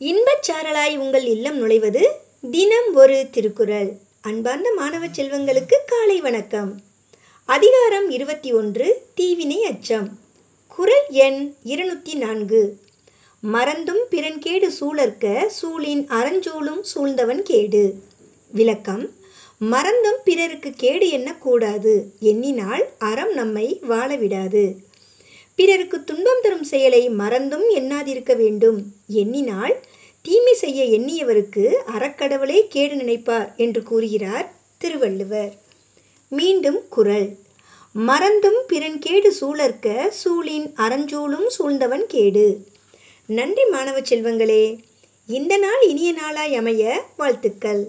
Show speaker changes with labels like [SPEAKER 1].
[SPEAKER 1] இன்பச் சாரலாய் உங்கள் இல்லம் நுழைவது தினம் ஒரு திருக்குறள். அன்பார்ந்த மாணவ செல்வங்களுக்கு காலை வணக்கம். அதிகாரம் இருபத்தி ஒன்று தீவினை அச்சம். குறள் எண் இருநூற்றி நான்கு. மறந்தும் பிறன் கேடு சூழற்க சூழின் அறஞ்சூழும் சூழ்ந்தவன் கேடு. விளக்கம் மறந்தும் பிறருக்கு கேடு எண்ணக்கூடாது. எண்ணினால் அறம் நம்மை வாழவிடாது பிறருக்கு துன்பம் தரும் செயலை மறந்தும் எண்ணாதிருக்க வேண்டும். எண்ணினால் தீமை செய்ய எண்ணியவருக்கு அறக்கடவுளே கேடு நினைப்பார் என்று கூறுகிறார் திருவள்ளுவர். மீண்டும் குரல். மறந்தும் பிறன் கேடு சூழற்க சூழின் அறஞ்சூழும் சூழ்ந்தவன் கேடு. நன்றி மாணவ செல்வங்களே இந்த நாள் இனிய நாளாய் அமைய வாழ்த்துக்கள்.